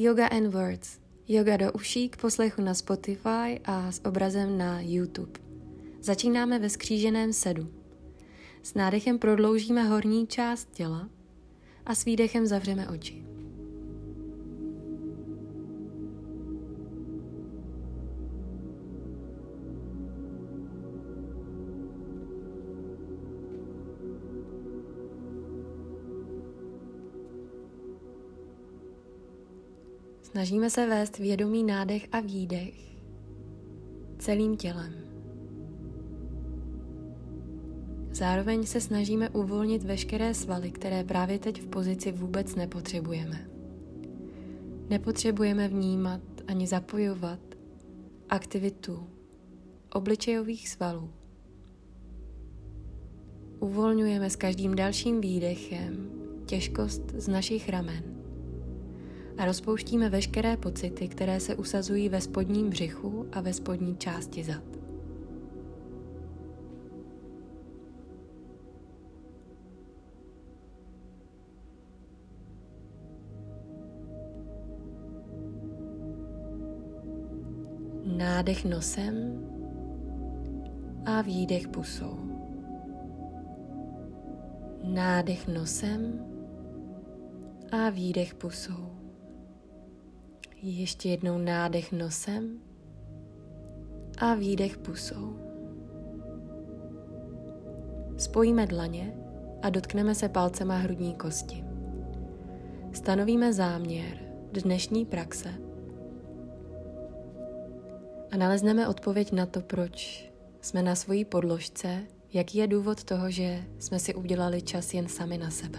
Yoga and Words. Yoga do uší k poslechu na Spotify a s obrazem na YouTube. Začínáme ve skříženém sedu. S nádechem prodloužíme horní část těla a s výdechem zavřeme oči. Snažíme se vést vědomý nádech a výdech celým tělem. Zároveň se snažíme uvolnit veškeré svaly, které právě teď v pozici vůbec nepotřebujeme. Nepotřebujeme vnímat ani zapojovat aktivitu obličejových svalů. Uvolňujeme s každým dalším výdechem těžkost z našich ramen a rozpouštíme veškeré pocity, které se usazují ve spodním břichu a ve spodní části zad. Nádech nosem a výdech pusou. Nádech nosem a výdech pusou. Ještě jednou nádech nosem a výdech pusou. Spojíme dlaně a dotkneme se palcema hrudní kosti. Stanovíme záměr dnešní praxe a nalezneme odpověď na to, proč jsme na svojí podložce, jaký je důvod toho, že jsme si udělali čas jen sami na sebe.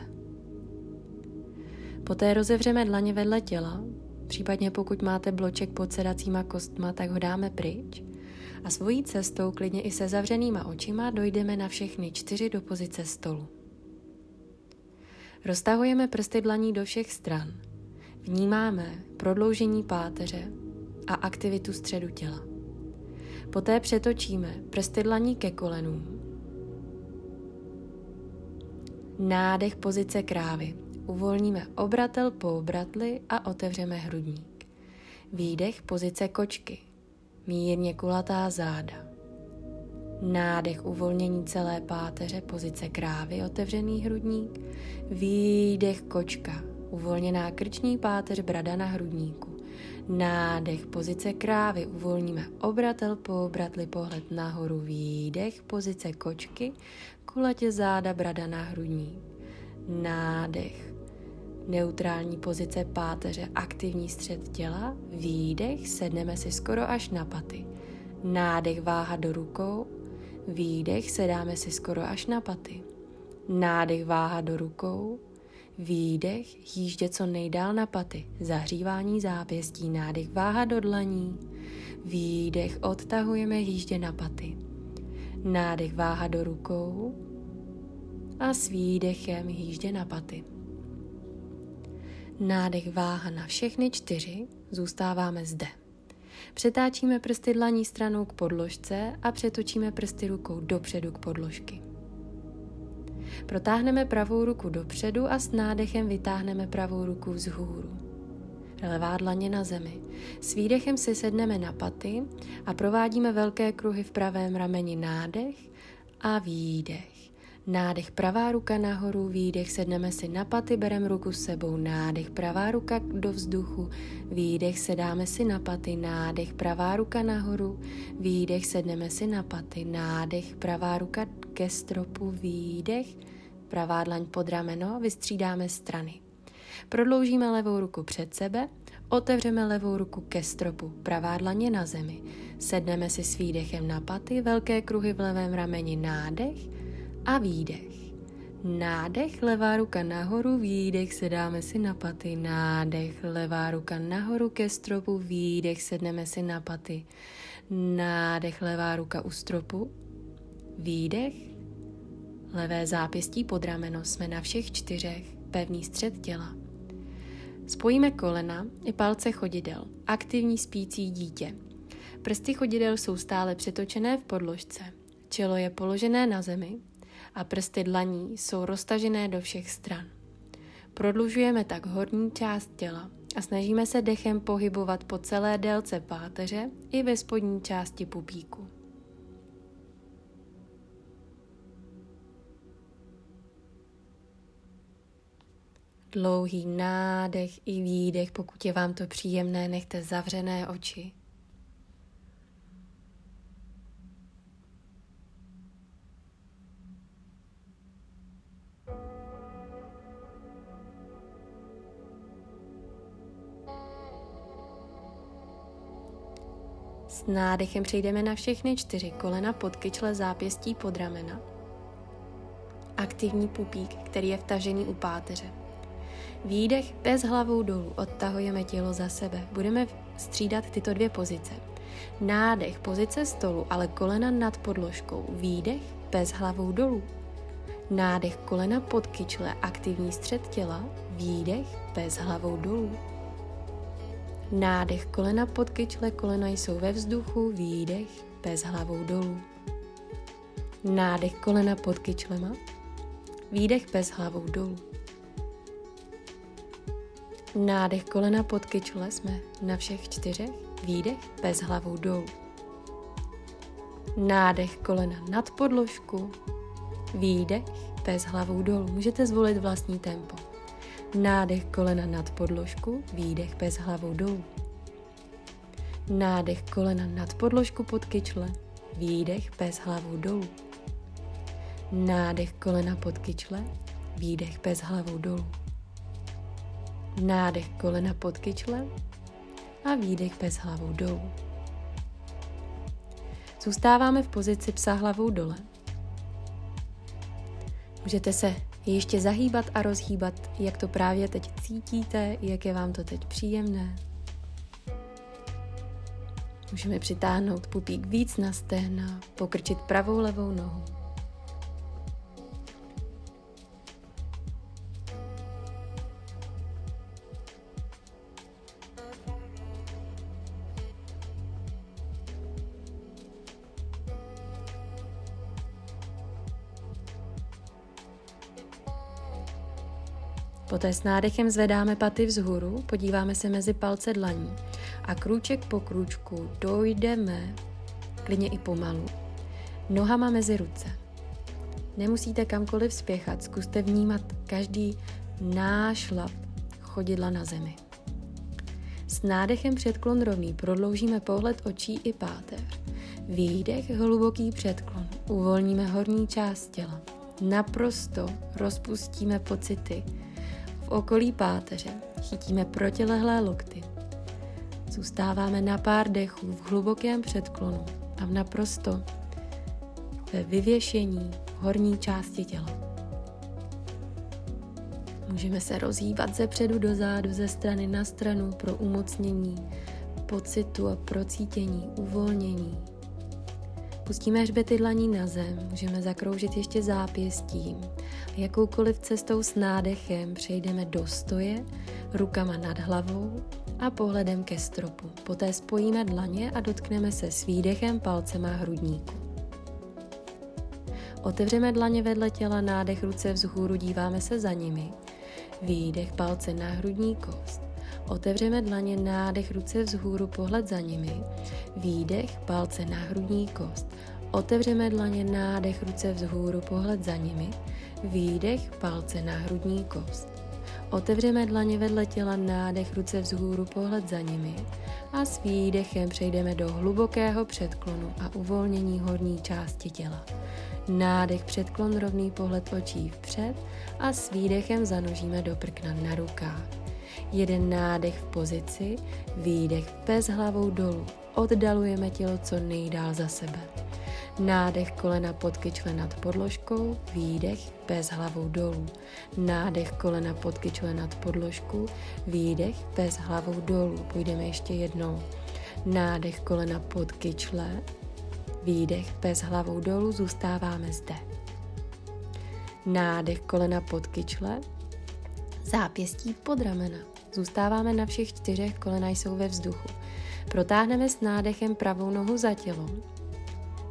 Poté rozevřeme dlaně vedle těla Případně pokud máte bloček pod sedacíma kostma, tak ho dáme pryč. A svojí cestou, klidně i se zavřenýma očima, dojdeme na všechny čtyři do pozice stolu. Roztahujeme prsty dlaní do všech stran. Vnímáme prodloužení páteře a aktivitu středu těla. Poté přetočíme prsty dlaní ke kolenům. Nádech pozice krávy. Uvolníme obratel po obratli a otevřeme hrudník. Výdech pozice kočky. Mírně kulatá záda. Nádech uvolnění celé páteře pozice krávy, otevřený hrudník. Výdech kočka. Uvolněná krční páteř, brada na hrudníku. Nádech pozice krávy, uvolníme obratel po obratli, pohled nahoru, výdech pozice kočky, kulatě záda, brada na hrudník. Nádech Neutrální pozice páteře, aktivní střed těla, výdech, sedneme si skoro až na paty. Nádech váha do rukou, výdech, sedáme si skoro až na paty. Nádech váha do rukou, výdech, jíždě co nejdál na paty, zahřívání zápěstí, nádech váha do dlaní, výdech, odtahujeme jíždě na paty. Nádech váha do rukou a s výdechem jíždě na paty. Nádech váha na všechny čtyři, zůstáváme zde. Přetáčíme prsty dlaní stranou k podložce a přetočíme prsty rukou dopředu k podložky. Protáhneme pravou ruku dopředu a s nádechem vytáhneme pravou ruku vzhůru. Levá dlaně na zemi. S výdechem si sedneme na paty a provádíme velké kruhy v pravém rameni nádech a výdech. Nádech pravá ruka nahoru, výdech, sedneme si na paty, bereme ruku s sebou, nádech pravá ruka do vzduchu, výdech, sedáme si na paty, nádech pravá ruka nahoru, výdech, sedneme si na paty, nádech pravá ruka ke stropu, výdech, pravá dlaň pod rameno, vystřídáme strany. Prodloužíme levou ruku před sebe, otevřeme levou ruku ke stropu, pravá dlaně na zemi. Sedneme si s výdechem na paty, velké kruhy v levém rameni, nádech, a výdech. Nádech, levá ruka nahoru, výdech, sedáme si na paty. Nádech, levá ruka nahoru ke stropu, výdech, sedneme si na paty. Nádech, levá ruka u stropu, výdech, levé zápěstí pod rameno, jsme na všech čtyřech, pevný střed těla. Spojíme kolena i palce chodidel, aktivní spící dítě. Prsty chodidel jsou stále přetočené v podložce. Čelo je položené na zemi, a prsty dlaní jsou roztažené do všech stran. Prodlužujeme tak horní část těla a snažíme se dechem pohybovat po celé délce páteře i ve spodní části pupíku. Dlouhý nádech i výdech, pokud je vám to příjemné, nechte zavřené oči. S nádechem přejdeme na všechny čtyři kolena pod kyčle zápěstí pod ramena. Aktivní pupík, který je vtažený u páteře. Výdech bez hlavou dolů, odtahujeme tělo za sebe. Budeme střídat tyto dvě pozice. Nádech, pozice stolu, ale kolena nad podložkou. Výdech bez hlavou dolů. Nádech kolena pod kyčle, aktivní střed těla. Výdech bez hlavou dolů. Nádech kolena pod kyčle, kolena jsou ve vzduchu, výdech bez hlavou dolů. Nádech kolena pod kyčlema, výdech bez hlavou dolů. Nádech kolena pod kyčle jsme na všech čtyřech, výdech bez hlavou dolů. Nádech kolena nad podložku, výdech bez hlavou dolů. Můžete zvolit vlastní tempo. Nádech kolena nad podložku, výdech bez hlavou dolů. Nádech kolena nad podložku pod kyčle, výdech bez hlavou dolů. Nádech kolena pod kyčle, výdech bez hlavou dolů. Nádech kolena pod kyčle a výdech bez hlavou dolů. Zůstáváme v pozici psa hlavou dole. Můžete se ještě zahýbat a rozhýbat, jak to právě teď cítíte, jak je vám to teď příjemné. Můžeme přitáhnout pupík víc na stehna, pokrčit pravou levou nohu. Poté s nádechem zvedáme paty vzhůru, podíváme se mezi palce dlaní a krůček po krůčku dojdeme, klidně i pomalu, nohama mezi ruce. Nemusíte kamkoliv spěchat, zkuste vnímat každý nášlap chodidla na zemi. S nádechem předklon rovný prodloužíme pohled očí i páteř. Výdech hluboký předklon. Uvolníme horní část těla. Naprosto rozpustíme pocity, okolí páteře chytíme protilehlé lokty. Zůstáváme na pár dechů v hlubokém předklonu a v naprosto ve vyvěšení horní části těla. Můžeme se rozhýbat ze předu do zádu, ze strany na stranu pro umocnění pocitu a procítění, uvolnění. Pustíme hřbety dlaní na zem, můžeme zakroužit ještě zápěstím. Jakoukoliv cestou s nádechem přejdeme do stoje, rukama nad hlavou a pohledem ke stropu. Poté spojíme dlaně a dotkneme se s výdechem palcema hrudníku. Otevřeme dlaně vedle těla, nádech ruce vzhůru, díváme se za nimi. Výdech palce na hrudní kost. Otevřeme dlaně, nádech ruce vzhůru, pohled za nimi. Výdech, palce na hrudní kost. Otevřeme dlaně, nádech ruce vzhůru, pohled za nimi. Výdech, palce na hrudní kost. Otevřeme dlaně vedle těla, nádech ruce vzhůru, pohled za nimi. A s výdechem přejdeme do hlubokého předklonu a uvolnění horní části těla. Nádech, předklon, rovný pohled očí vpřed a s výdechem zanožíme do prkna na rukách. Jeden nádech v pozici, výdech bez hlavou dolů. Oddalujeme tělo co nejdál za sebe. Nádech kolena pod kyčle nad podložkou, výdech bez hlavou dolů. Nádech kolena pod kyčle nad podložku, výdech bez hlavou dolů. Půjdeme ještě jednou. Nádech kolena pod kyčle, výdech bez hlavou dolů, zůstáváme zde. Nádech kolena pod kyčle, zápěstí pod ramena. Zůstáváme na všech čtyřech, kolena jsou ve vzduchu. Protáhneme s nádechem pravou nohu za tělo.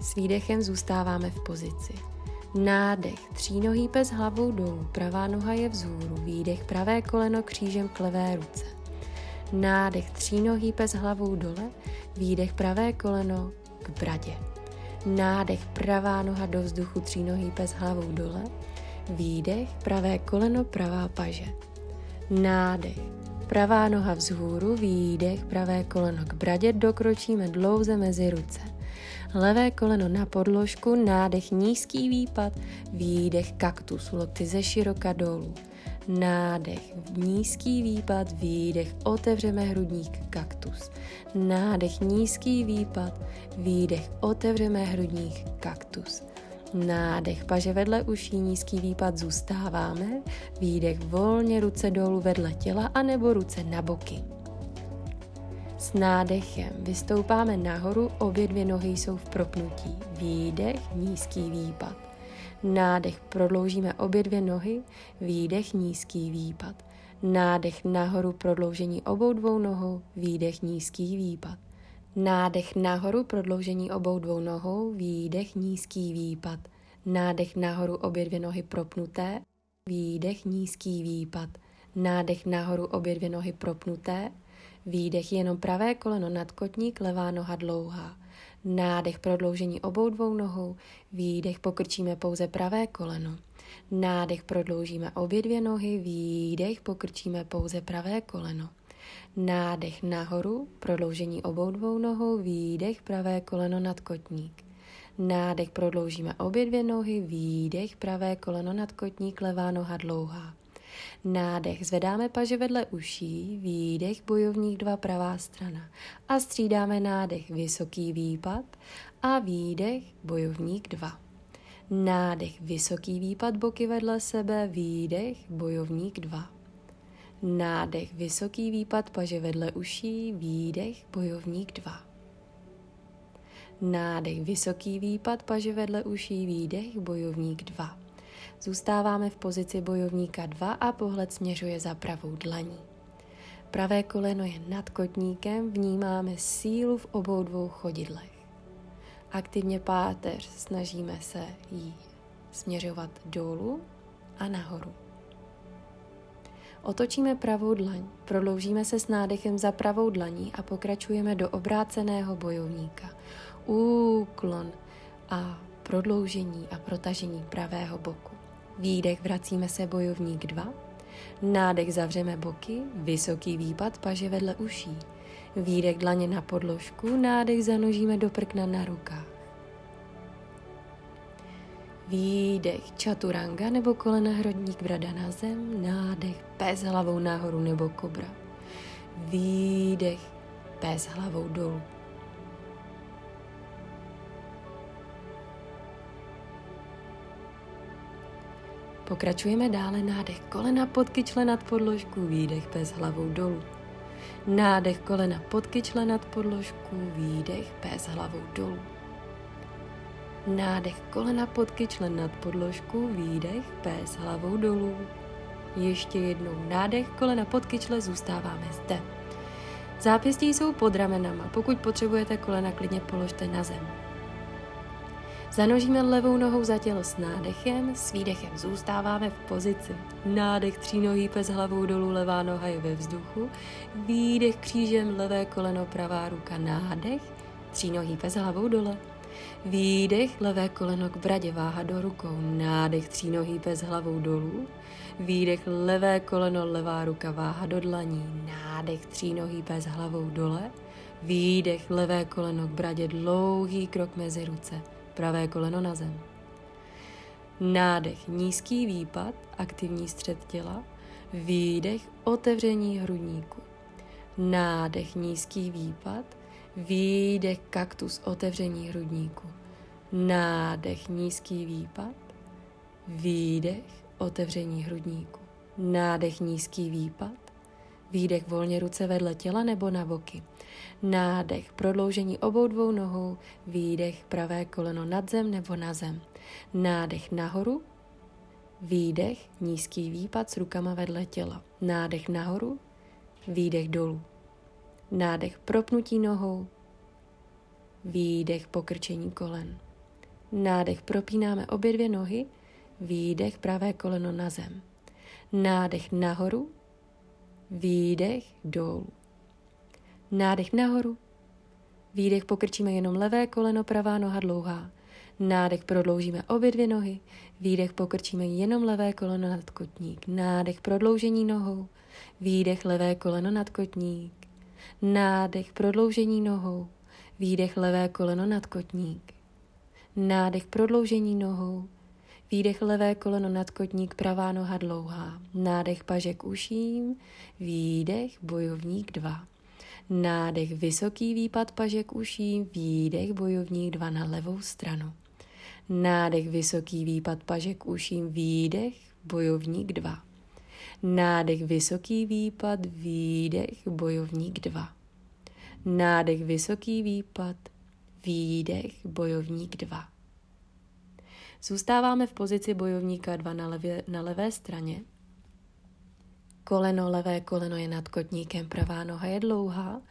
S výdechem zůstáváme v pozici. Nádech, třínohý pes hlavou dolů, pravá noha je vzhůru, výdech, pravé koleno křížem k levé ruce. Nádech třínohý pes hlavou dole, výdech pravé koleno k bradě. Nádech pravá noha do vzduchu třínohý pes hlavou dole, výdech pravé koleno pravá paže. Nádech pravá noha vzhůru, výdech pravé koleno k bradě, dokročíme dlouze mezi ruce. Levé koleno na podložku, nádech nízký výpad, výdech kaktus, lokty ze široka dolů. Nádech, nízký výpad, výdech, otevřeme hrudník, kaktus. Nádech, nízký výpad, výdech, otevřeme hrudník, kaktus. Nádech, paže vedle uší, nízký výpad zůstáváme, výdech volně ruce dolů vedle těla anebo ruce na boky. S nádechem vystoupáme nahoru, obě dvě nohy jsou v propnutí. Výdech, nízký výpad. Nádech prodloužíme obě dvě nohy, výdech, nízký výpad. Nádech nahoru, prodloužení obou dvou nohou, výdech, nízký výpad. Nádech nahoru, prodloužení obou dvou nohou, výdech, nízký výpad. Nádech nahoru, obě dvě nohy propnuté, výdech, nízký výpad. Nádech nahoru, obě dvě nohy propnuté, výdech jenom pravé koleno nad kotník, levá noha dlouhá. Nádech prodloužení obou dvou nohou, výdech pokrčíme pouze pravé koleno. Nádech prodloužíme obě dvě nohy, výdech pokrčíme pouze pravé koleno. Nádech nahoru, prodloužení obou dvou nohou, výdech pravé koleno nad kotník. Nádech prodloužíme obě dvě nohy, výdech pravé koleno nad kotník, levá noha dlouhá. Nádech zvedáme paže vedle uší, výdech bojovník dva pravá strana a střídáme nádech vysoký výpad a výdech bojovník dva. Nádech vysoký výpad boky vedle sebe, výdech bojovník dva. Nádech vysoký výpad paže vedle uší, výdech bojovník dva. Nádech vysoký výpad paže vedle uší, výdech bojovník dva. Zůstáváme v pozici bojovníka 2 a pohled směřuje za pravou dlaní. Pravé koleno je nad kotníkem, vnímáme sílu v obou dvou chodidlech. Aktivně páteř snažíme se jí směřovat dolů a nahoru. Otočíme pravou dlaň, prodloužíme se s nádechem za pravou dlaní a pokračujeme do obráceného bojovníka. Úklon a prodloužení a protažení pravého boku. Výdech vracíme se bojovník 2. Nádech zavřeme boky, vysoký výpad paže vedle uší. Výdech dlaně na podložku, nádech zanožíme do prkna na rukách. Výdech čaturanga nebo kolena hrodník brada na zem, nádech pes hlavou nahoru nebo kobra. Výdech pes hlavou dolů. Pokračujeme dále nádech kolena pod kyčle nad podložku, výdech pes hlavou dolů. Nádech kolena pod kyčle nad podložku, výdech pes hlavou dolů. Nádech kolena pod kyčle nad podložku, výdech pes hlavou dolů. Ještě jednou nádech kolena pod kyčle, zůstáváme zde. Zápěstí jsou pod ramenama, pokud potřebujete kolena klidně položte na zem. Zanožíme levou nohou za tělo s nádechem, s výdechem zůstáváme v pozici. Nádech třínohý pes hlavou dolů, levá noha je ve vzduchu. Výdech křížem, levé koleno, pravá ruka, nádech, třínohý pes hlavou dole. Výdech, levé koleno k bradě, váha do rukou, nádech, třínohý pes hlavou dolů. Výdech, levé koleno, levá ruka, váha do dlaní, nádech, třínohý pes hlavou dole. Výdech, levé koleno k bradě, dlouhý krok mezi ruce pravé koleno na zem. Nádech, nízký výpad, aktivní střed těla, výdech, otevření hrudníku. Nádech, nízký výpad, výdech, kaktus, otevření hrudníku. Nádech, nízký výpad, výdech, otevření hrudníku. Nádech, nízký výpad, výdech volně ruce vedle těla nebo na boky. Nádech, prodloužení obou dvou nohou, výdech, pravé koleno nad zem nebo na zem. Nádech nahoru, výdech, nízký výpad s rukama vedle těla. Nádech nahoru, výdech dolů. Nádech propnutí nohou, výdech pokrčení kolen. Nádech propínáme obě dvě nohy, výdech pravé koleno na zem. Nádech nahoru, výdech dolů. Nádech nahoru. Výdech pokrčíme jenom levé koleno, pravá noha dlouhá. Nádech prodloužíme obě dvě nohy. Výdech pokrčíme jenom levé koleno nad kotník. Nádech prodloužení nohou. Výdech levé koleno nad kotník. Nádech prodloužení nohou. Výdech levé koleno nad kotník. Nádech prodloužení nohou. Výdech levé koleno nad kotník, pravá noha dlouhá. Nádech pažek uším. Výdech bojovník 2. Nádech vysoký výpad pažek uším. Výdech bojovník 2 na levou stranu. Nádech vysoký výpad pažek uším. Výdech bojovník 2. Nádech vysoký výpad, výdech bojovník 2. Nádech vysoký výpad, výdech bojovník 2. Zůstáváme v pozici bojovníka 2 na, levě, na levé straně. Koleno, levé koleno je nad kotníkem, pravá noha je dlouhá.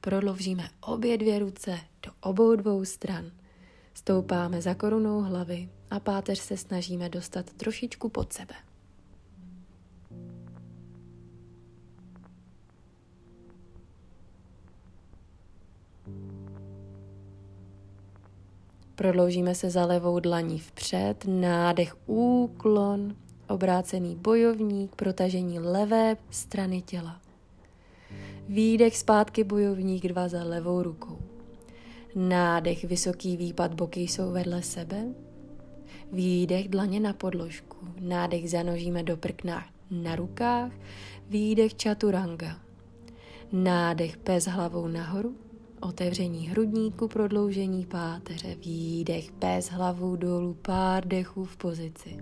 Prodloužíme obě dvě ruce do obou dvou stran. Stoupáme za korunou hlavy a páteř se snažíme dostat trošičku pod sebe. Prodloužíme se za levou dlaní vpřed, nádech, úklon, obrácený bojovník, protažení levé strany těla. Výdech zpátky bojovník dva za levou rukou. Nádech, vysoký výpad, boky jsou vedle sebe. Výdech, dlaně na podložku. Nádech zanožíme do prkna na rukách. Výdech čaturanga. Nádech pes hlavou nahoru. Otevření hrudníku, prodloužení páteře, výdech, pes hlavu dolů, pár dechů v pozici.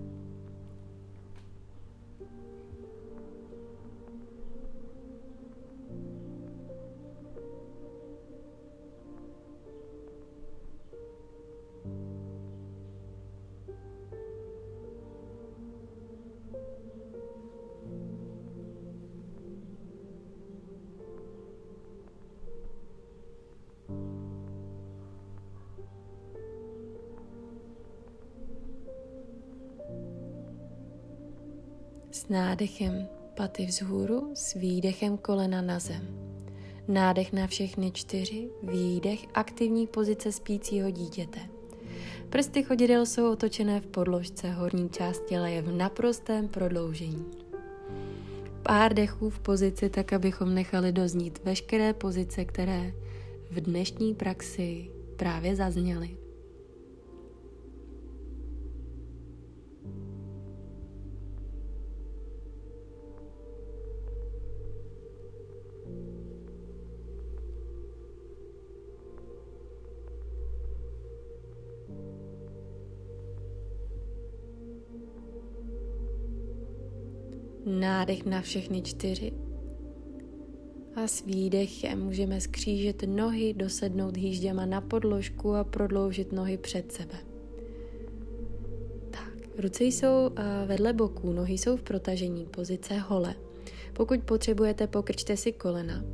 Nádechem paty vzhůru, s výdechem kolena na zem. Nádech na všechny čtyři, výdech aktivní pozice spícího dítěte. Prsty chodidel jsou otočené v podložce, horní část těla je v naprostém prodloužení. Pár dechů v pozici tak, abychom nechali doznít veškeré pozice, které v dnešní praxi právě zazněly. Nádech na všechny čtyři. A s výdechem můžeme skřížit nohy, dosednout hýžděma na podložku a prodloužit nohy před sebe. Tak, ruce jsou vedle boků, nohy jsou v protažení, pozice hole. Pokud potřebujete, pokrčte si kolena.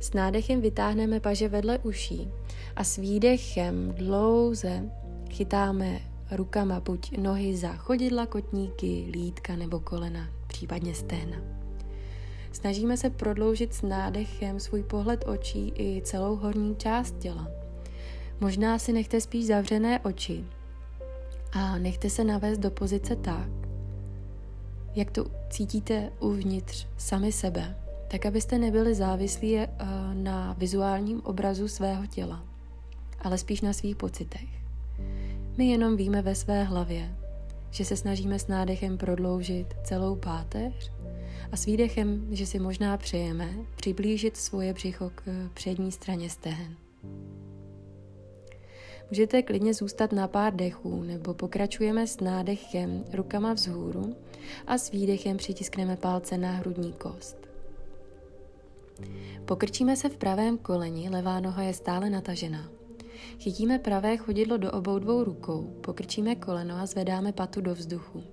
S nádechem vytáhneme paže vedle uší a s výdechem dlouze chytáme rukama buď nohy za chodidla, kotníky, lítka nebo kolena případně stehna. Snažíme se prodloužit s nádechem svůj pohled očí i celou horní část těla. Možná si nechte spíš zavřené oči a nechte se navést do pozice tak, jak to cítíte uvnitř sami sebe, tak abyste nebyli závislí eh, na vizuálním obrazu svého těla, ale spíš na svých pocitech. My jenom víme ve své hlavě, že se snažíme s nádechem prodloužit celou páteř a s výdechem, že si možná přejeme přiblížit svoje břicho k přední straně stehen. Můžete klidně zůstat na pár dechů nebo pokračujeme s nádechem rukama vzhůru a s výdechem přitiskneme palce na hrudní kost. Pokrčíme se v pravém koleni, levá noha je stále natažená. Chytíme pravé chodidlo do obou dvou rukou, pokrčíme koleno a zvedáme patu do vzduchu.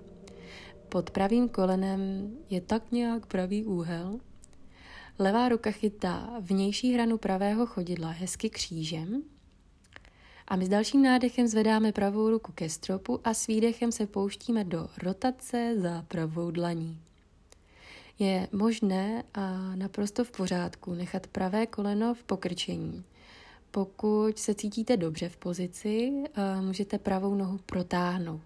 Pod pravým kolenem je tak nějak pravý úhel. Levá ruka chytá vnější hranu pravého chodidla hezky křížem a my s dalším nádechem zvedáme pravou ruku ke stropu a s výdechem se pouštíme do rotace za pravou dlaní. Je možné a naprosto v pořádku nechat pravé koleno v pokrčení. Pokud se cítíte dobře v pozici, můžete pravou nohu protáhnout.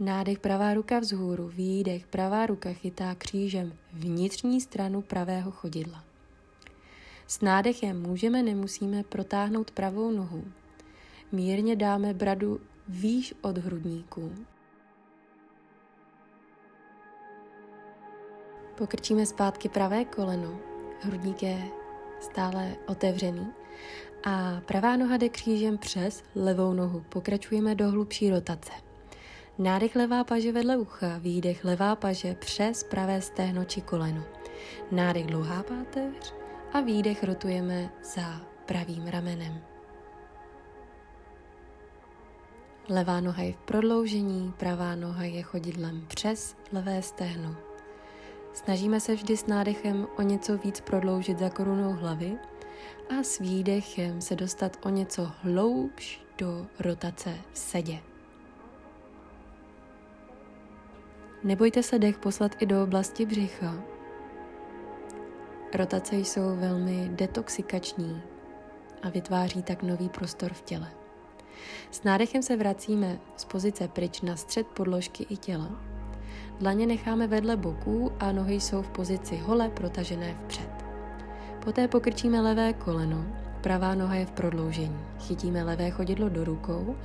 Nádech pravá ruka vzhůru, výdech pravá ruka chytá křížem vnitřní stranu pravého chodidla. S nádechem můžeme, nemusíme protáhnout pravou nohu. Mírně dáme bradu výš od hrudníku. Pokrčíme zpátky pravé koleno, hrudník je stále otevřený a pravá noha jde křížem přes levou nohu. Pokračujeme do hlubší rotace. Nádech levá paže vedle ucha, výdech levá paže přes pravé stehno či koleno. Nádech dlouhá páteř a výdech rotujeme za pravým ramenem. Levá noha je v prodloužení, pravá noha je chodidlem přes levé stehno. Snažíme se vždy s nádechem o něco víc prodloužit za korunou hlavy a s výdechem se dostat o něco hloubš do rotace v sedě. Nebojte se dech poslat i do oblasti břicha. Rotace jsou velmi detoxikační a vytváří tak nový prostor v těle. S nádechem se vracíme z pozice pryč na střed podložky i těla. Dlaně necháme vedle boků a nohy jsou v pozici hole protažené vpřed. Poté pokrčíme levé koleno, pravá noha je v prodloužení. Chytíme levé chodidlo do rukou,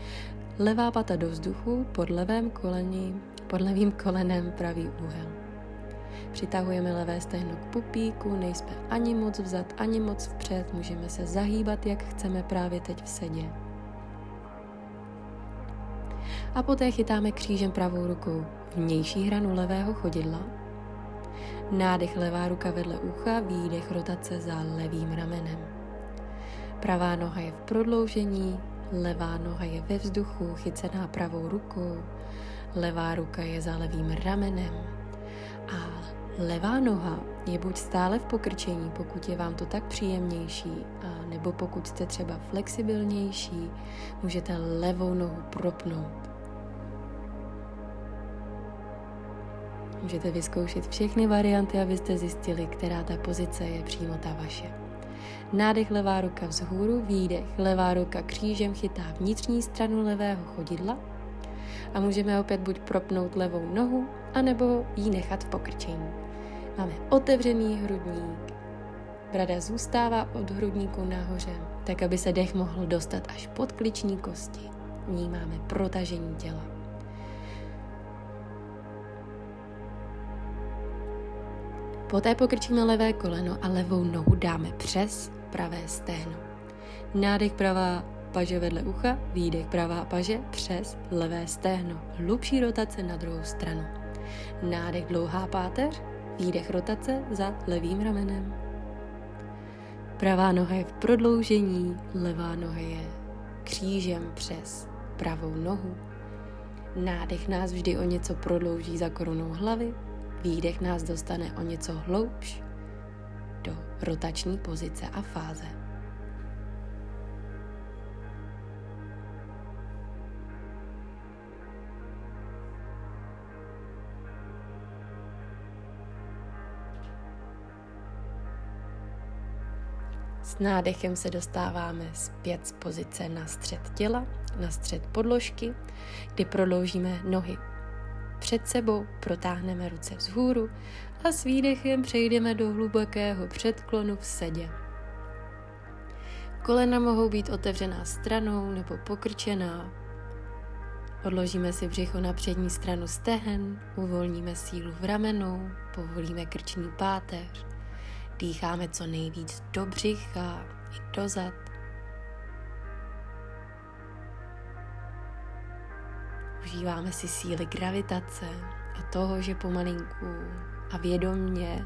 levá pata do vzduchu, pod levém koleni pod levým kolenem pravý úhel. Přitahujeme levé stehno k pupíku, nejsme ani moc vzad, ani moc vpřed, můžeme se zahýbat, jak chceme právě teď v sedě. A poté chytáme křížem pravou rukou vnější hranu levého chodidla. Nádech levá ruka vedle ucha, výdech rotace za levým ramenem. Pravá noha je v prodloužení, levá noha je ve vzduchu, chycená pravou rukou, levá ruka je za levým ramenem a levá noha je buď stále v pokrčení, pokud je vám to tak příjemnější, a nebo pokud jste třeba flexibilnější, můžete levou nohu propnout. Můžete vyzkoušet všechny varianty, abyste zjistili, která ta pozice je přímo ta vaše. Nádech levá ruka vzhůru, výdech levá ruka křížem chytá vnitřní stranu levého chodidla a můžeme opět buď propnout levou nohu, anebo ji nechat v pokrčení. Máme otevřený hrudník, brada zůstává od hrudníku nahoře, tak aby se dech mohl dostat až pod kliční kosti. Vnímáme protažení těla. Poté pokrčíme levé koleno a levou nohu dáme přes pravé stehno. Nádech pravá paže vedle ucha, výdech pravá paže přes levé stehno, hlubší rotace na druhou stranu. Nádech dlouhá páteř, výdech rotace za levým ramenem. Pravá noha je v prodloužení, levá noha je křížem přes pravou nohu. Nádech nás vždy o něco prodlouží za korunou hlavy, výdech nás dostane o něco hloubš do rotační pozice a fáze. S nádechem se dostáváme zpět z pozice na střed těla, na střed podložky, kdy prodloužíme nohy před sebou, protáhneme ruce vzhůru a s výdechem přejdeme do hlubokého předklonu v sedě. Kolena mohou být otevřená stranou nebo pokrčená. Odložíme si břicho na přední stranu stehen, uvolníme sílu v ramenou, povolíme krční páteř Dýcháme co nejvíc do břicha i do zad. Užíváme si síly gravitace a toho, že pomalinku a vědomně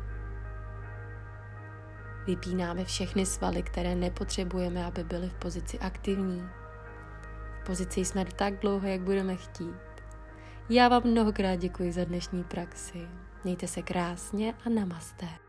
vypínáme všechny svaly, které nepotřebujeme, aby byly v pozici aktivní. V pozici jsme tak dlouho, jak budeme chtít. Já vám mnohokrát děkuji za dnešní praxi. Mějte se krásně a namaste.